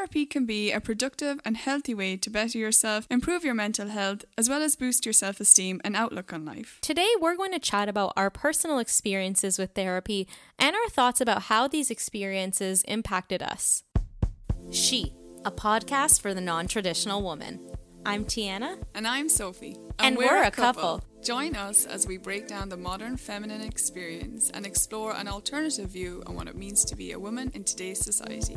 therapy can be a productive and healthy way to better yourself, improve your mental health, as well as boost your self esteem and outlook on life. Today, we're going to chat about our personal experiences with therapy and our thoughts about how these experiences impacted us. She, a podcast for the non traditional woman. I'm Tiana. And I'm Sophie. And, we're, a couple. Join us as we break down the modern feminine experience and explore an alternative view on what it means to be a woman in today's society.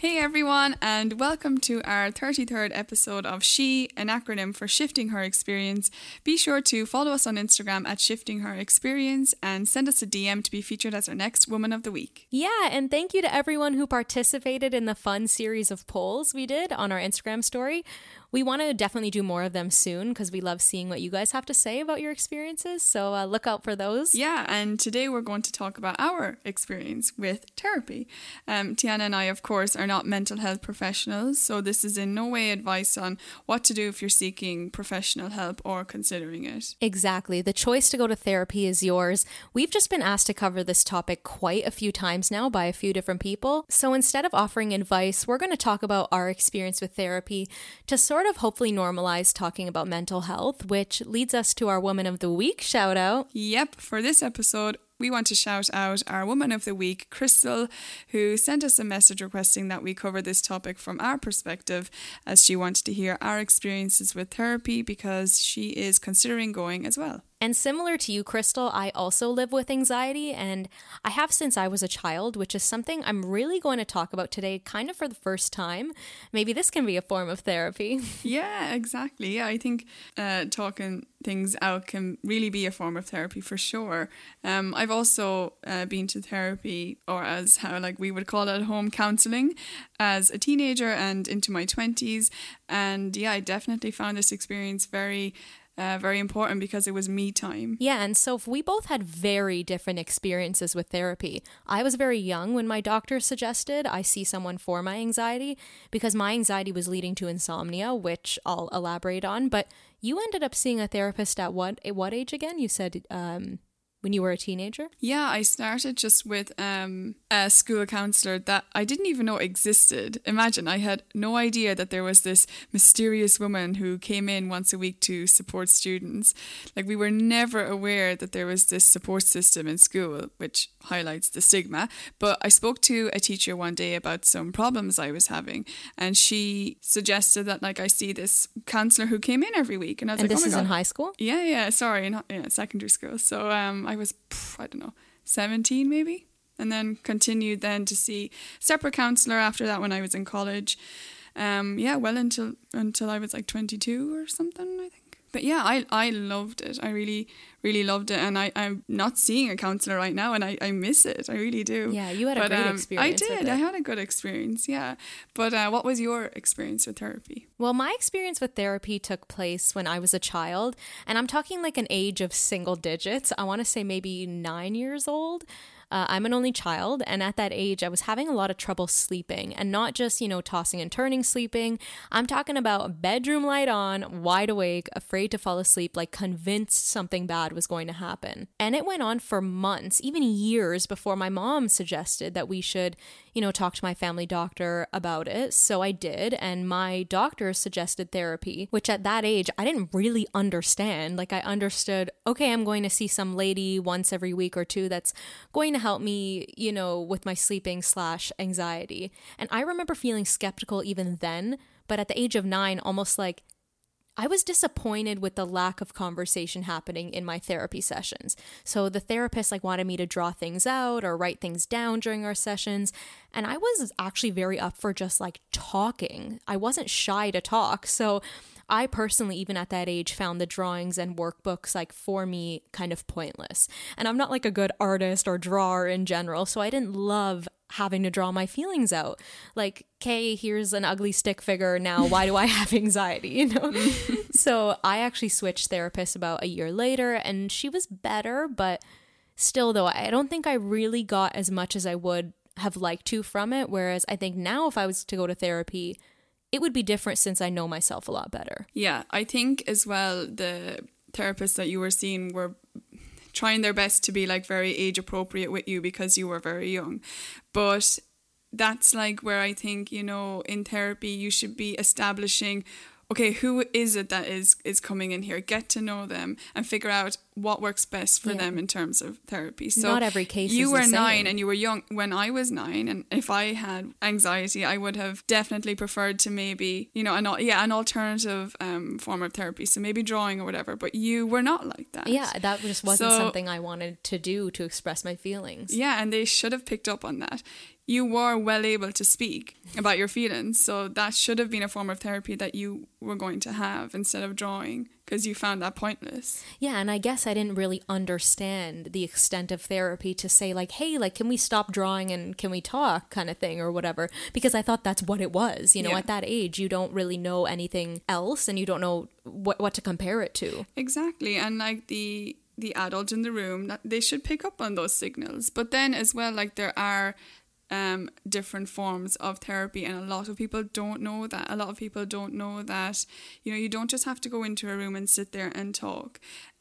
Hey everyone, and welcome to our 33rd episode of She, an acronym for Shifting Her Experience. Be sure to follow us on Instagram at Shifting Her Experience and send us a DM to be featured as our next Woman of the Week. Yeah, and thank you to everyone who participated in the fun series of polls we did on our Instagram story. We want to definitely do more of them soon because we love seeing what you guys have to say about your experiences. So uh, look out for those. Yeah, and today we're going to talk about our experience with therapy. Um, Tiana and I, of course, are not mental health professionals, so this is in no way advice on what to do if you're seeking professional help or considering it. Exactly. The choice to go to therapy is yours. We've just been asked to cover this topic quite a few times now by a few different people. So instead of offering advice, we're going to talk about our experience with therapy to sort sort of hopefully normalize talking about mental health, which leads us to our Woman of the Week shout out. Yep, for this episode, we want to shout out our Woman of the Week, Crystal, who sent us a message requesting that we cover this topic from our perspective as she wanted to hear our experiences with therapy because she is considering going as well. And similar to you, Crystal, I also live with anxiety, and I have since I was a child, which is something I'm really going to talk about today, kind of for the first time. Maybe this can be a form of therapy. Yeah, exactly. Yeah, I think uh, talking things out can really be a form of therapy for sure. Um, I've also uh, been to therapy, or as how like we would call it, home counseling, as a teenager and into my twenties, and yeah, I definitely found this experience very uh, very important because it was me time. Yeah, and so we both had very different experiences with therapy. I was very young when my doctor suggested I see someone for my anxiety because my anxiety was leading to insomnia, which I'll elaborate on. But you ended up seeing a therapist at what what age again? You said um, when you were a teenager? Yeah, I started just with um, a school counselor that I didn't even know existed. Imagine, I had no idea that there was this mysterious woman who came in once a week to support students. Like, we were never aware that there was this support system in school, which highlights the stigma. But I spoke to a teacher one day about some problems I was having, and she suggested that, like, I see this counselor who came in every week. And I was and like, this oh is God. in high school? Yeah, yeah, sorry, not yeah, secondary school. So um, I was, I don't know, 17 maybe. And then continued then to see separate counselor after that when I was in college. Um, yeah, well until until I was like 22 or something, I think but yeah, I I loved it. I really really loved it, and I I'm not seeing a counselor right now, and I, I miss it. I really do. Yeah, you had a great um, experience. I did. I had a good experience. Yeah, but uh, what was your experience with therapy? Well, my experience with therapy took place when I was a child, and I'm talking like an age of single digits. I want to say maybe nine years old. Uh, I'm an only child, and at that age, I was having a lot of trouble sleeping, and not just, you know, tossing and turning sleeping. I'm talking about bedroom light on, wide awake, afraid to fall asleep, like convinced something bad was going to happen. And it went on for months, even years, before my mom suggested that we should, you know, talk to my family doctor about it. So I did, and my doctor suggested therapy, which at that age, I didn't really understand. Like, I understood, okay, I'm going to see some lady once every week or two that's going to help me, you know, with my sleeping slash anxiety. And I remember feeling skeptical even then, but at the age of nine, almost like I was disappointed with the lack of conversation happening in my therapy sessions. So the therapist like wanted me to draw things out or write things down during our sessions, and I was actually very up for just like talking. I wasn't shy to talk. So I personally, even at that age, found the drawings and workbooks like for me kind of pointless. And I'm not like a good artist or drawer in general, so I didn't love having to draw my feelings out. Like, okay, here's an ugly stick figure. Now, why do I have anxiety? You know? so I actually switched therapists about a year later, and she was better, but still, though, I don't think I really got as much as I would have liked to from it. Whereas I think now, if I was to go to therapy, it would be different since I know myself a lot better. Yeah, I think as well the therapists that you were seeing were trying their best to be like very age appropriate with you because you were very young. But that's like where I think, you know, in therapy, you should be establishing okay, who is it that is is coming in here? Get to know them and figure out what works best for Yeah. them in terms of therapy. So Not every case You is the were nine and you were young when I was nine, and if I had anxiety, I would have definitely preferred to maybe you know an yeah an alternative um, form of therapy. So maybe drawing or whatever. But you were not like that. Yeah, that just wasn't So- something I wanted to do to express my feelings. Yeah, and they should have picked up on that. You were well able to speak about your feelings, so that should have been a form of therapy that you were going to have instead of drawing because you found that pointless. Yeah, and I guess I didn't really understand the extent of therapy to say like, "Hey, like can we stop drawing and can we talk?" kind of thing or whatever, because I thought that's what it was. You know, Yeah. at that age, you don't really know anything else and you don't know what what to compare it to. Exactly, and like the the adult in the room, they should pick up on those signals. But then as well, like there are um, different forms of therapy, and a lot of people don't know that. A lot of people don't know that you know you don't just have to go into a room and sit there and talk.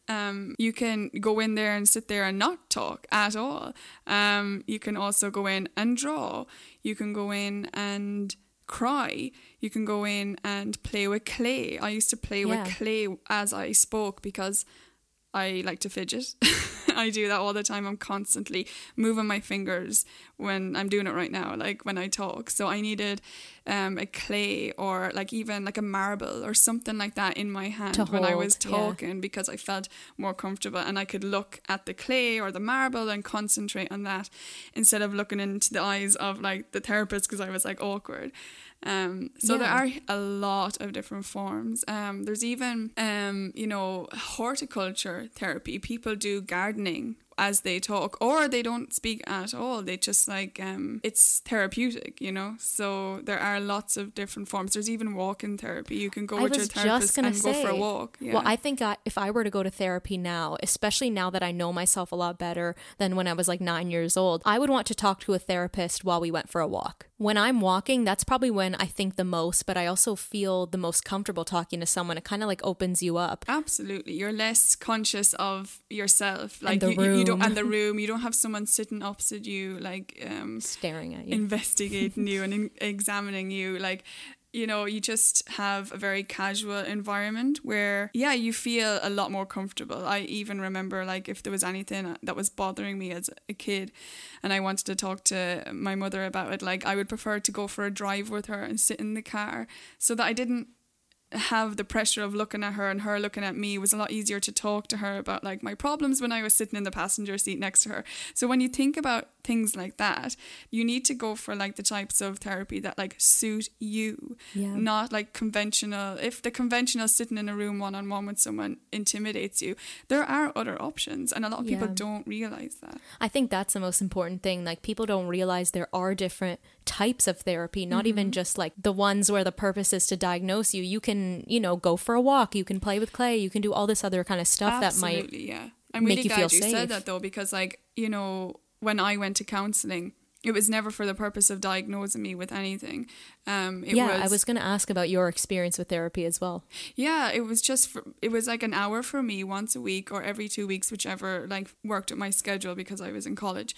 Um, you can go in there and sit there and not talk at all. Um, you can also go in and draw. You can go in and cry. You can go in and play with clay. I used to play Yeah. with clay as I spoke because I like to fidget. I do that all the time. I'm constantly moving my fingers when I'm doing it right now, like when I talk. So I needed um, a clay or like even like a marble or something like that in my hand To when I hold, was yeah. talking because I felt more comfortable and I could look at the clay or the marble and concentrate on that instead of looking into the eyes of like the therapist because I was like awkward. Um, so there are a lot of different forms. Um, there's even, um, you know, horticulture therapy. People do gardening happening as they talk, or they don't speak at all. They just like um, it's therapeutic, you know. So there are lots of different forms. There's even walk-in therapy. You can go I with your therapist and go for a walk. Yeah. Well, I think I, if I were to go to therapy now, especially now that I know myself a lot better than when I was like nine years old, I would want to talk to a therapist while we went for a walk. When I'm walking, that's probably when I think the most, but I also feel the most comfortable talking to someone. It kind of like opens you up. Absolutely, you're less conscious of yourself, like you, you don't, and the room. You don't have someone sitting opposite you, like um, Staring at you. investigating you and in- examining you like you know you just have a very casual environment where yeah you feel a lot more comfortable i even remember like if there was anything that was bothering me as a kid and i wanted to talk to my mother about it like i would prefer to go for a drive with her and sit in the car so that i didn't have the pressure of looking at her and her looking at me It was a lot easier to talk to her about like my problems when I was sitting in the passenger seat next to her. So when you think about things like that, you need to go for like the types of therapy that like suit you, Yeah. not like conventional. If the conventional sitting in a room one on one with someone intimidates you, there are other options, and a lot of people don't realize that. I think that's the most important thing. Like people don't realize there are different types of therapy, not even just like the ones where the purpose is to diagnose you. You can, you know, go for a walk, you can play with clay, you can do all this other kind of stuff that might Absolutely, yeah. I'm really you glad you safe. said that though, because like you know, when I went to counselling, it was never for the purpose of diagnosing me with anything. Um, it Yeah, was, I was going to ask about your experience with therapy as well. Yeah, it was just for, it was like an hour for me once a week or every two weeks, whichever like worked at my schedule because I was in college.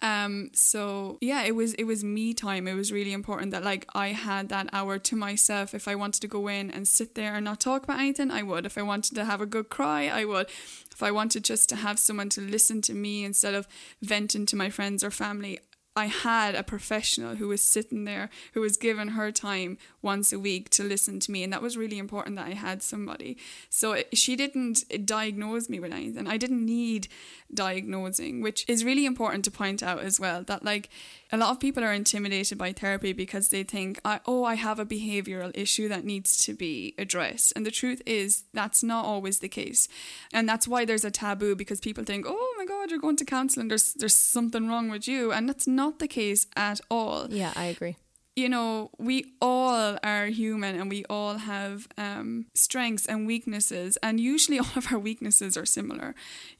Um so yeah it was it was me time. It was really important that like I had that hour to myself. If I wanted to go in and sit there and not talk about anything I would. If I wanted to have a good cry I would. If I wanted just to have someone to listen to me instead of venting to my friends or family I had a professional who was sitting there who was given her time once a week to listen to me and that was really important that I had somebody. So it, she didn't diagnose me with anything. I didn't need diagnosing which is really important to point out as well that like a lot of people are intimidated by therapy because they think oh I have a behavioral issue that needs to be addressed. And the truth is that's not always the case. And that's why there's a taboo because people think oh god you're going to counseling there's there's something wrong with you and that's not the case at all Yeah, I agree. you know, we all are human and we all have um, strengths and weaknesses, and usually all of our weaknesses are similar.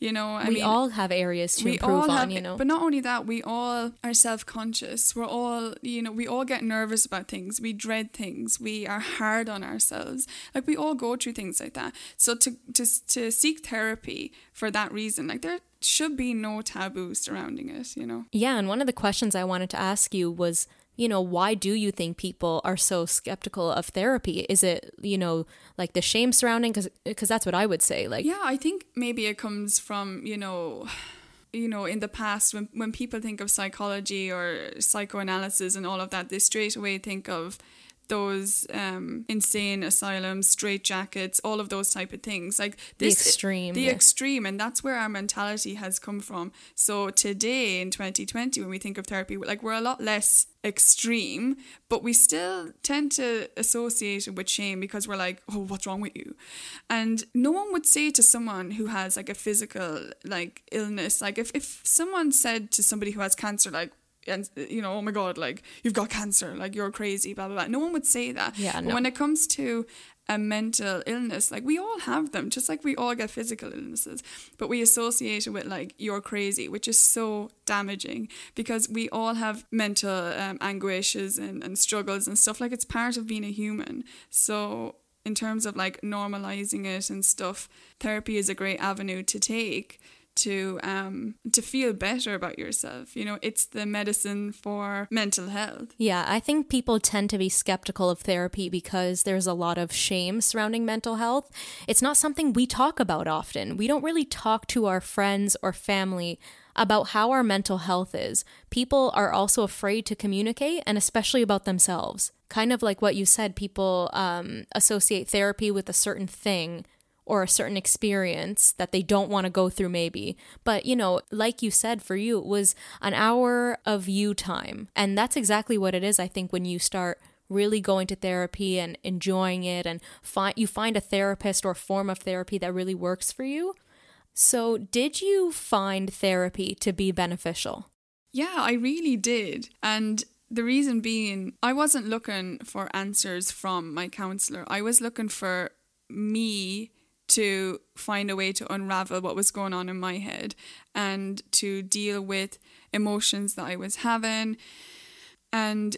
You know, I we mean, all have areas to improve on, you know. but not only that, we all are self conscious. We're all, you know, we all get nervous about things. We dread things. We are hard on ourselves. Like we all go through things like that. So to to to seek therapy for that reason, like there should be no taboo surrounding it. You know. Yeah, and one of the questions I wanted to ask you was you know, why do you think people are so skeptical of therapy? Is it, you know, like the shame surrounding? Because that's what I would say. Like, yeah, I think maybe it comes from, you know, you know, in the past, when, when people think of psychology or psychoanalysis and all of that, they straight away think of those um, insane asylums, straitjackets, all of those type of things. Like this, the extreme, the yeah. extreme, and that's where our mentality has come from. So today in 2020, when we think of therapy, like we're a lot less extreme, but we still tend to associate it with shame because we're like, oh, what's wrong with you? And no one would say to someone who has like a physical like illness, like if if someone said to somebody who has cancer, like and you know, oh my god, like you've got cancer, like you're crazy, blah blah blah. No one would say that. Yeah. No. But when it comes to a mental illness, like we all have them, just like we all get physical illnesses, but we associate it with like you're crazy, which is so damaging because we all have mental um, anguishes and, and struggles and stuff. Like it's part of being a human. So in terms of like normalizing it and stuff, therapy is a great avenue to take to um to feel better about yourself. You know it's the medicine for mental health. Yeah i think people tend to be skeptical of therapy because there's a lot of shame surrounding mental health. It's not something we talk about often. We don't really talk to our friends or family about how our mental health is. People are also afraid to communicate and especially about themselves. Kind of like what you said people um, associate therapy with a certain thing or a certain experience that they don't want to go through, maybe. But, you know, like you said, for you, it was an hour of you time. And that's exactly what it is, I think, when you start really going to therapy and enjoying it and find you find a therapist or form of therapy that really works for you. So, did you find therapy to be beneficial? Yeah, I really did. And the reason being, I wasn't looking for answers from my counselor. I was looking for me to find a way to unravel what was going on in my head and to deal with emotions that I was having. And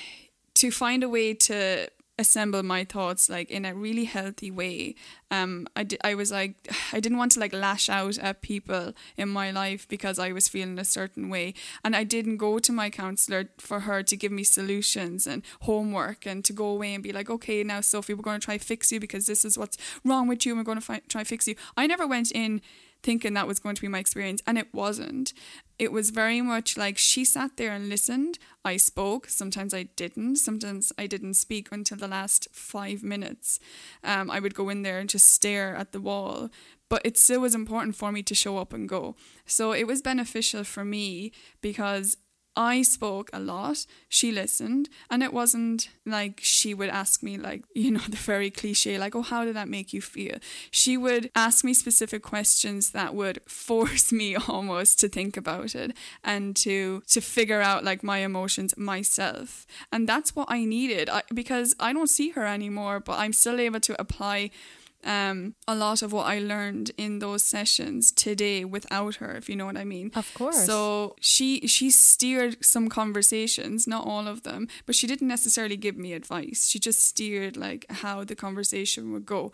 to find a way to assemble my thoughts like in a really healthy way. Um I, I was like i didn't want to like lash out at people in my life because i was feeling a certain way. And i didn't go to my counselor for her to give me solutions and homework and to go away and be like okay now sophie we're going to try fix you because this is what's wrong with you and we're going to fi- try fix you. I never went in thinking that was going to be my experience and it wasn't. It was very much like she sat there and listened. I spoke. Sometimes i didn't. Sometimes i didn't speak until the last five minutes. Um, i would go in there and just stare at the wall but it still was important for me to show up and go. So it was beneficial for me because I spoke a lot, she listened, and it wasn't like she would ask me, like, you know, the very cliche, like, oh, how did that make you feel? She would ask me specific questions that would force me almost to think about it and to to figure out like my emotions myself. And that's what I needed I, because I don't see her anymore, but I'm still able to apply um, a lot of what I learned in those sessions today without her, if you know what I mean. Of course. So she she steered some conversations, not all of them, but she didn't necessarily give me advice. She just steered like how the conversation would go,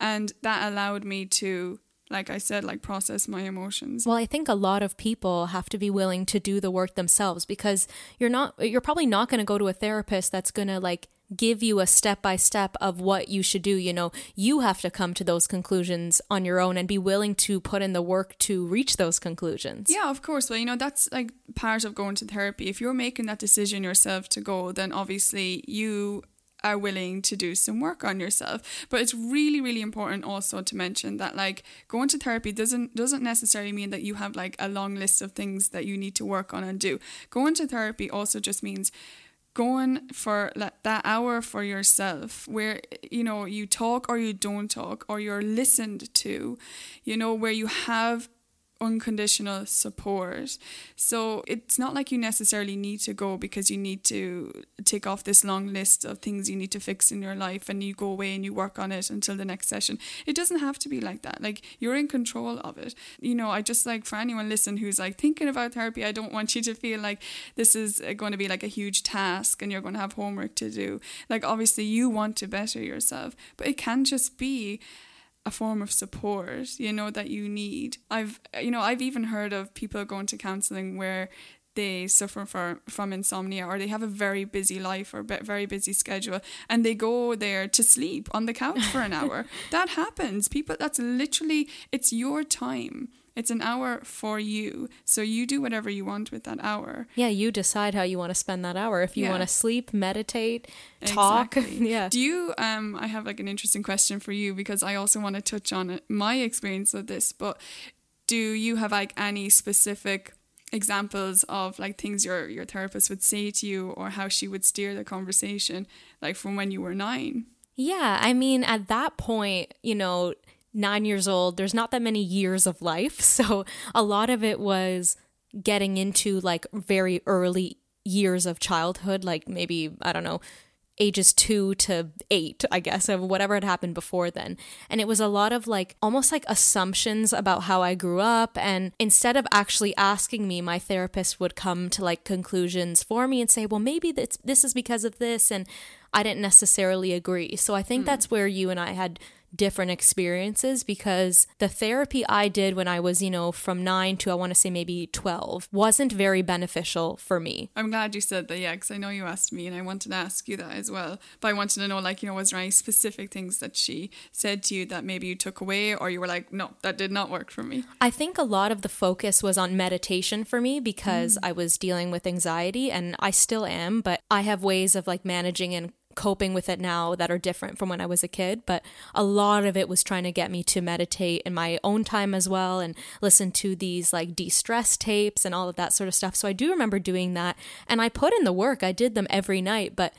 and that allowed me to like I said, like process my emotions. Well, I think a lot of people have to be willing to do the work themselves because you're not you're probably not going to go to a therapist that's going to like give you a step by step of what you should do. You know, you have to come to those conclusions on your own and be willing to put in the work to reach those conclusions. Yeah, of course. Well, you know, that's like part of going to therapy. If you're making that decision yourself to go, then obviously you are willing to do some work on yourself but it's really really important also to mention that like going to therapy doesn't doesn't necessarily mean that you have like a long list of things that you need to work on and do going to therapy also just means going for that hour for yourself where you know you talk or you don't talk or you're listened to you know where you have unconditional support. So it's not like you necessarily need to go because you need to take off this long list of things you need to fix in your life and you go away and you work on it until the next session. It doesn't have to be like that. Like you're in control of it. You know, I just like for anyone listen who's like thinking about therapy, I don't want you to feel like this is going to be like a huge task and you're going to have homework to do. Like obviously you want to better yourself, but it can just be a form of support, you know, that you need. I've, you know, I've even heard of people going to counseling where they suffer from from insomnia or they have a very busy life or be- very busy schedule and they go there to sleep on the couch for an hour. that happens. People, that's literally, it's your time. It's an hour for you. So you do whatever you want with that hour. Yeah, you decide how you want to spend that hour. If you Yeah. want to sleep, meditate, talk. Exactly. yeah. Do you um I have like an interesting question for you because I also want to touch on it, my experience with this, but do you have like any specific examples of like things your your therapist would say to you or how she would steer the conversation like from when you were 9? Yeah, I mean, at that point, you know, nine years old, there's not that many years of life. So a lot of it was getting into like very early years of childhood, like maybe, I don't know, ages two to eight, I guess, of whatever had happened before then. And it was a lot of like almost like assumptions about how I grew up. And instead of actually asking me, my therapist would come to like conclusions for me and say, well, maybe this, this is because of this. And I didn't necessarily agree. So I think hmm. that's where you and I had different experiences because the therapy I did when I was, you know, from nine to I want to say maybe 12 wasn't very beneficial for me. I'm glad you said that, yeah, because I know you asked me and I wanted to ask you that as well. But I wanted to know, like, you know, was there any specific things that she said to you that maybe you took away or you were like, no, that did not work for me? I think a lot of the focus was on meditation for me because mm. I was dealing with anxiety and I still am, but I have ways of like managing and coping with it now that are different from when I was a kid. But a lot of it was trying to get me to meditate in my own time as well and listen to these like de stress tapes and all of that sort of stuff. So I do remember doing that and I put in the work. I did them every night, but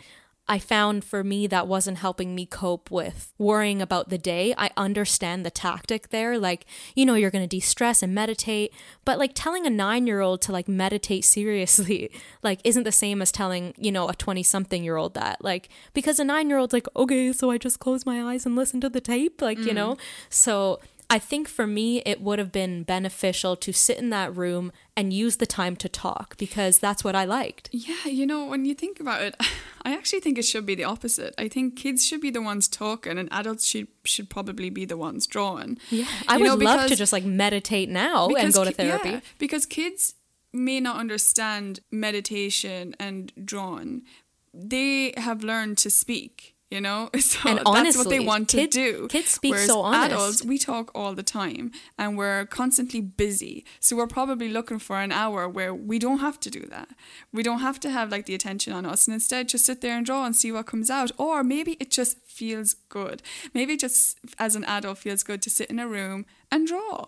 I found for me that wasn't helping me cope with worrying about the day. I understand the tactic there. Like, you know, you're going to de stress and meditate, but like telling a nine year old to like meditate seriously, like, isn't the same as telling, you know, a 20 something year old that. Like, because a nine year old's like, okay, so I just close my eyes and listen to the tape, like, you mm. know? So, I think for me, it would have been beneficial to sit in that room and use the time to talk because that's what I liked. Yeah, you know, when you think about it, I actually think it should be the opposite. I think kids should be the ones talking and adults should should probably be the ones drawing. Yeah, I You would know, love to just like meditate now and go to ki- yeah, therapy. because kids may not understand meditation and drawing. They have learned to speak. You know, so And that's what they want to kids- do. kids speak Whereas so honest. Adults, we talk all the time, and we're constantly busy. So we're probably looking for an hour where we don't have to do that. We don't have to have like the attention on us, and instead just sit there and draw and see what comes out. Or maybe it just feels good. Maybe just as an adult feels good to sit in a room and draw.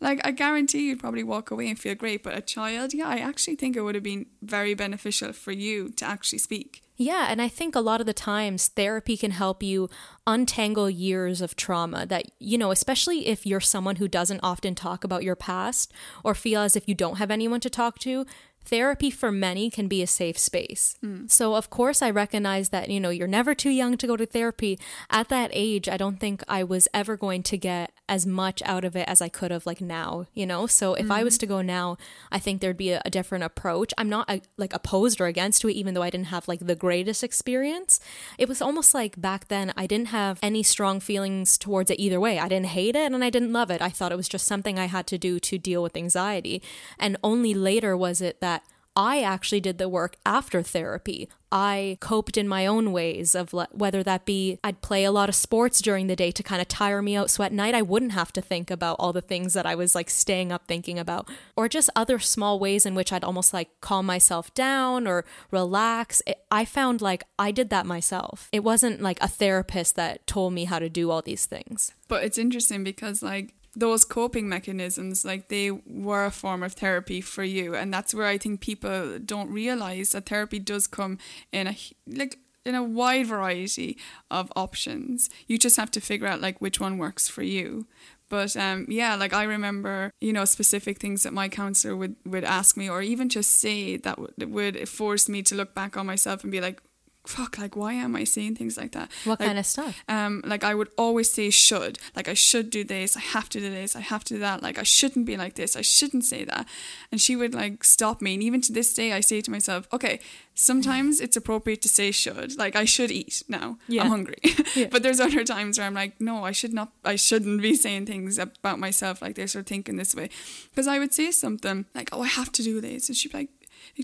Like I guarantee you'd probably walk away and feel great, but a child, yeah, I actually think it would have been very beneficial for you to actually speak. Yeah, and I think a lot of the times therapy can help you untangle years of trauma that, you know, especially if you're someone who doesn't often talk about your past or feel as if you don't have anyone to talk to. Therapy for many can be a safe space. Mm. So, of course, I recognize that, you know, you're never too young to go to therapy. At that age, I don't think I was ever going to get as much out of it as I could have, like now, you know? So, if I was to go now, I think there'd be a, a different approach. I'm not uh, like opposed or against to it, even though I didn't have like the greatest experience. It was almost like back then I didn't have any strong feelings towards it either way. I didn't hate it and I didn't love it. I thought it was just something I had to do to deal with anxiety. And only later was it that I actually did the work after therapy. I coped in my own ways of le- whether that be I'd play a lot of sports during the day to kind of tire me out so at night I wouldn't have to think about all the things that I was like staying up thinking about or just other small ways in which I'd almost like calm myself down or relax. It, I found like I did that myself. It wasn't like a therapist that told me how to do all these things. But it's interesting because like those coping mechanisms like they were a form of therapy for you and that's where I think people don't realize that therapy does come in a like in a wide variety of options. You just have to figure out like which one works for you. But um, yeah, like I remember, you know, specific things that my counselor would, would ask me, or even just say that would, would force me to look back on myself and be like, "Fuck! Like, why am I saying things like that?" What Like, kind of stuff? um, like I would always say should, like I should do this, I have to do this, I have to do that, like I shouldn't be like this, I shouldn't say that. And she would like stop me. And even to this day, I say to myself, okay, sometimes it's appropriate to say should, like I should eat now, Yeah. I'm hungry. Yeah. but there's other times where I'm like, no, I should not, I shouldn't be saying things about myself like this or thinking this way. Because I would say something like, oh, I have to do this. And she'd be like,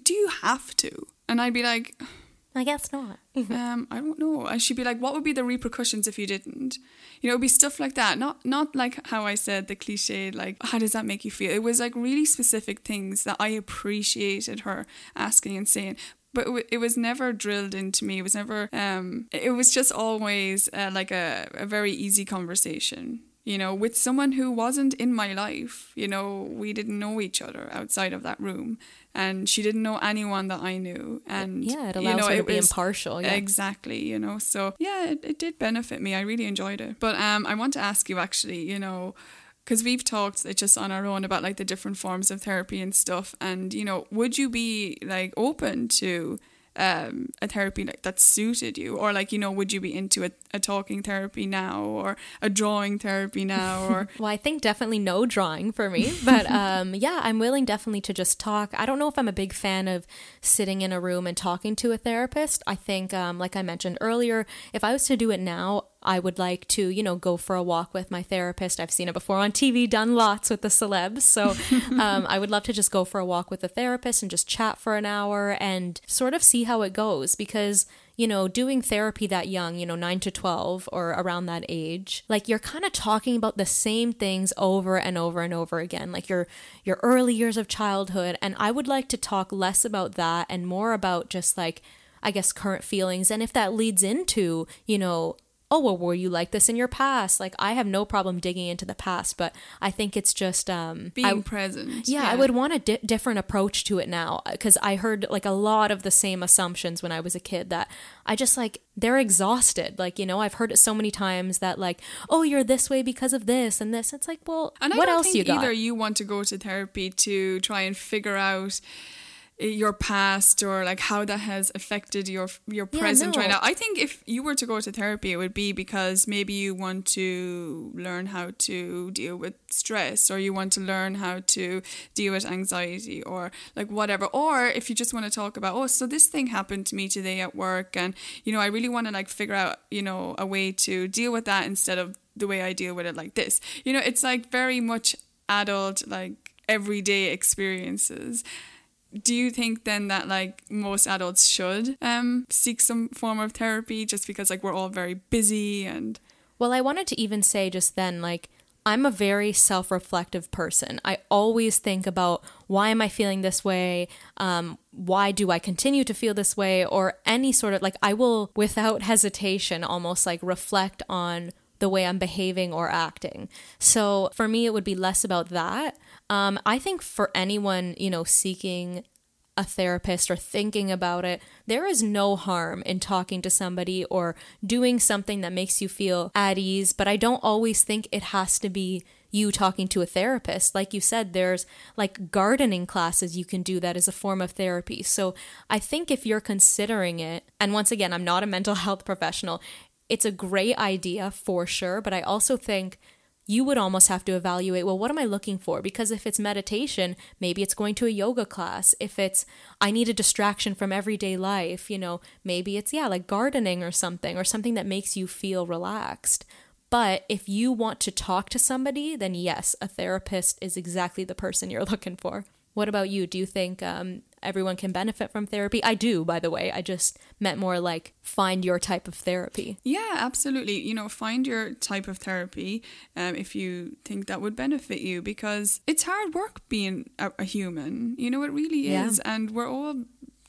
do you have to? And I'd be like, I guess not. um, I don't know. And she'd be like, what would be the repercussions if you didn't? You know, it'd be stuff like that. Not not like how I said the cliche, like, how does that make you feel? It was like really specific things that I appreciated her asking and saying. But it was never drilled into me. It was never, um, it was just always uh, like a, a very easy conversation you know, with someone who wasn't in my life. You know, we didn't know each other outside of that room, and she didn't know anyone that I knew. And yeah, it allows you know, her to be was- impartial. Yeah. Exactly, you know. So yeah, it, it did benefit me. I really enjoyed it. But um, I want to ask you actually, you know, because we've talked like, just on our own about like the different forms of therapy and stuff. And you know, would you be like open to um a therapy like that suited you or like you know would you be into a, a talking therapy now or a drawing therapy now or Well, I think definitely no drawing for me, but um, yeah, I'm willing definitely to just talk. I don't know if I'm a big fan of sitting in a room and talking to a therapist. I think, um, like I mentioned earlier, if I was to do it now, I would like to, you know, go for a walk with my therapist. I've seen it before on TV, done lots with the celebs. So um, I would love to just go for a walk with the therapist and just chat for an hour and sort of see how it goes because you know, doing therapy that young, you know, 9 to 12 or around that age, like you're kind of talking about the same things over and over and over again, like your your early years of childhood, and I would like to talk less about that and more about just like I guess current feelings and if that leads into, you know, oh well were you like this in your past like i have no problem digging into the past but i think it's just um being I, present yeah, I would want a di- different approach to it now because I heard like a lot of the same assumptions when I was a kid that I just like they're exhausted. Like, you know, I've heard it so many times that like, oh, you're this way because of this and this. It's like, well, And what else you got? either you want to go to therapy to try and figure out your past or like how that has affected your your Yeah, present right now. I think if you were to go to therapy, it would be because maybe you want to learn how to deal with stress or you want to learn how to deal with anxiety or like whatever. Or if you just want to talk about, oh, so this thing happened to me today at work and you know, I really want to like figure out, you know, a way to deal with that instead of the way I deal with it like this. You know, it's like very much adult like everyday experiences do you think then that like most adults should um seek some form of therapy just because like we're all very busy and Well, I wanted to even say just then, like, I'm a very self reflective person. I always think about why am I feeling this way? Um, why do I continue to feel this way? Or any sort of like, I will, without hesitation, almost like reflect on the way I'm behaving or acting. So for me, it would be less about that. Um, I think for anyone, you know, seeking a therapist or thinking about it, there is no harm in talking to somebody or doing something that makes you feel at ease. But I don't always think it has to be you talking to a therapist. Like you said, there's like gardening classes you can do that as a form of therapy. So I think if you're considering it, and once again, I'm not a mental health professional, it's a great idea for sure. But I also think you would almost have to evaluate well what am i looking for? Because if it's meditation maybe it's going to a yoga class. If it's i need a distraction from everyday life you know maybe it's yeah like gardening or something or something that makes you feel relaxed. But if you want to talk to somebody then yes a therapist is exactly the person you're looking for. What about you? Do you think um, everyone can benefit from therapy. I do by the way. I just meant more like find your type of therapy. Yeah absolutely. You know find your type of therapy um, if you think that would benefit you because it's hard work being a, a human. You know it really Yeah. is. And we're all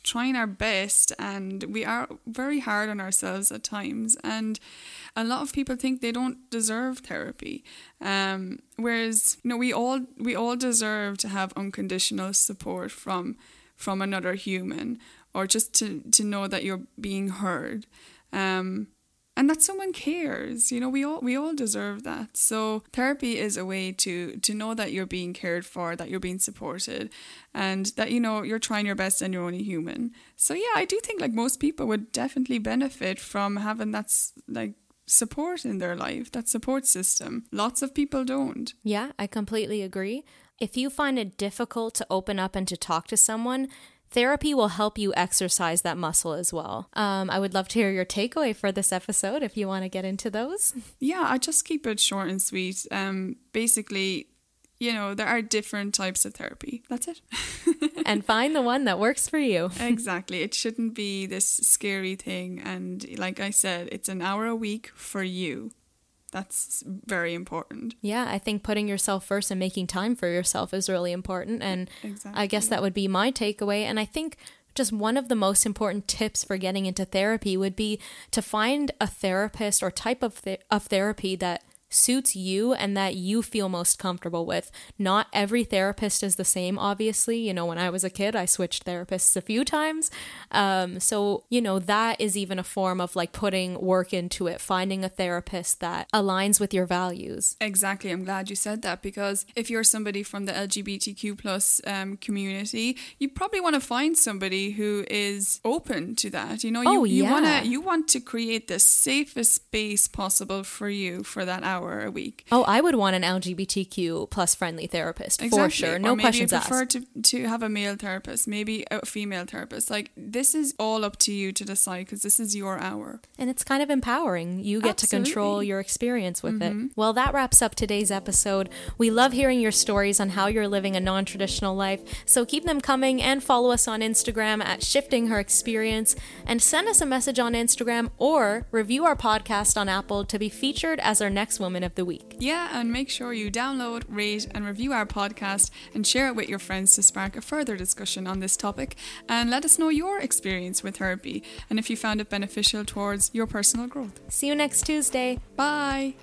trying our best and we are very hard on ourselves at times. And a lot of people think they don't deserve therapy. Um, whereas you know we all we all deserve to have unconditional support from from another human or just to to know that you're being heard. Um, and that someone cares you know we all we all deserve that. So therapy is a way to to know that you're being cared for that you're being supported and that you know you're trying your best and you're only human. So yeah i do think like most people would definitely benefit from having that like support in their life that support system. Lots of people don't. Yeah, I completely agree. If you find it difficult to open up and to talk to someone, therapy will help you exercise that muscle as well. Um, I would love to hear your takeaway for this episode if you want to get into those. Yeah, I just keep it short and sweet. Um, basically, you know, there are different types of therapy. That's it. and find the one that works for you. exactly. It shouldn't be this scary thing. And like I said, it's an hour a week for you. That's very important. Yeah, I think putting yourself first and making time for yourself is really important. And exactly. I guess that would be my takeaway. And I think just one of the most important tips for getting into therapy would be to find a therapist or type of, th- of therapy that suits you and that you feel most comfortable with. Not every therapist is the same, obviously. You know, when I was a kid, I switched therapists a few times. Um, so, you know, that is even a form of like putting work into it, finding a therapist that aligns with your values. Exactly. I'm glad you said that because if you're somebody from the LGBTQ plus um, community, you probably want to find somebody who is open to that. You know, you, oh, you wanna you want to create the safest space possible for you for that hour hour a week. Oh, I would want an LGBTQ plus friendly therapist exactly. for sure. No or maybe questions you prefer to to have a male therapist, maybe a female therapist. Like this is all up to you to decide because this is your hour. And it's kind of empowering. You get Absolutely. to control your experience with mm-hmm. it. Well, that wraps up today's episode. We love hearing your stories on how you're living a non-traditional life. So keep them coming and follow us on Instagram at Shifting Her Experience and send us a message on Instagram or review our podcast on Apple to be featured as our next Woman of the Week. Yeah, and make sure you download, rate, and review our podcast and share it with your friends to spark a further discussion on this topic. And let us know your experience with therapy and if you found it beneficial towards your personal growth. See you next Tuesday. Bye.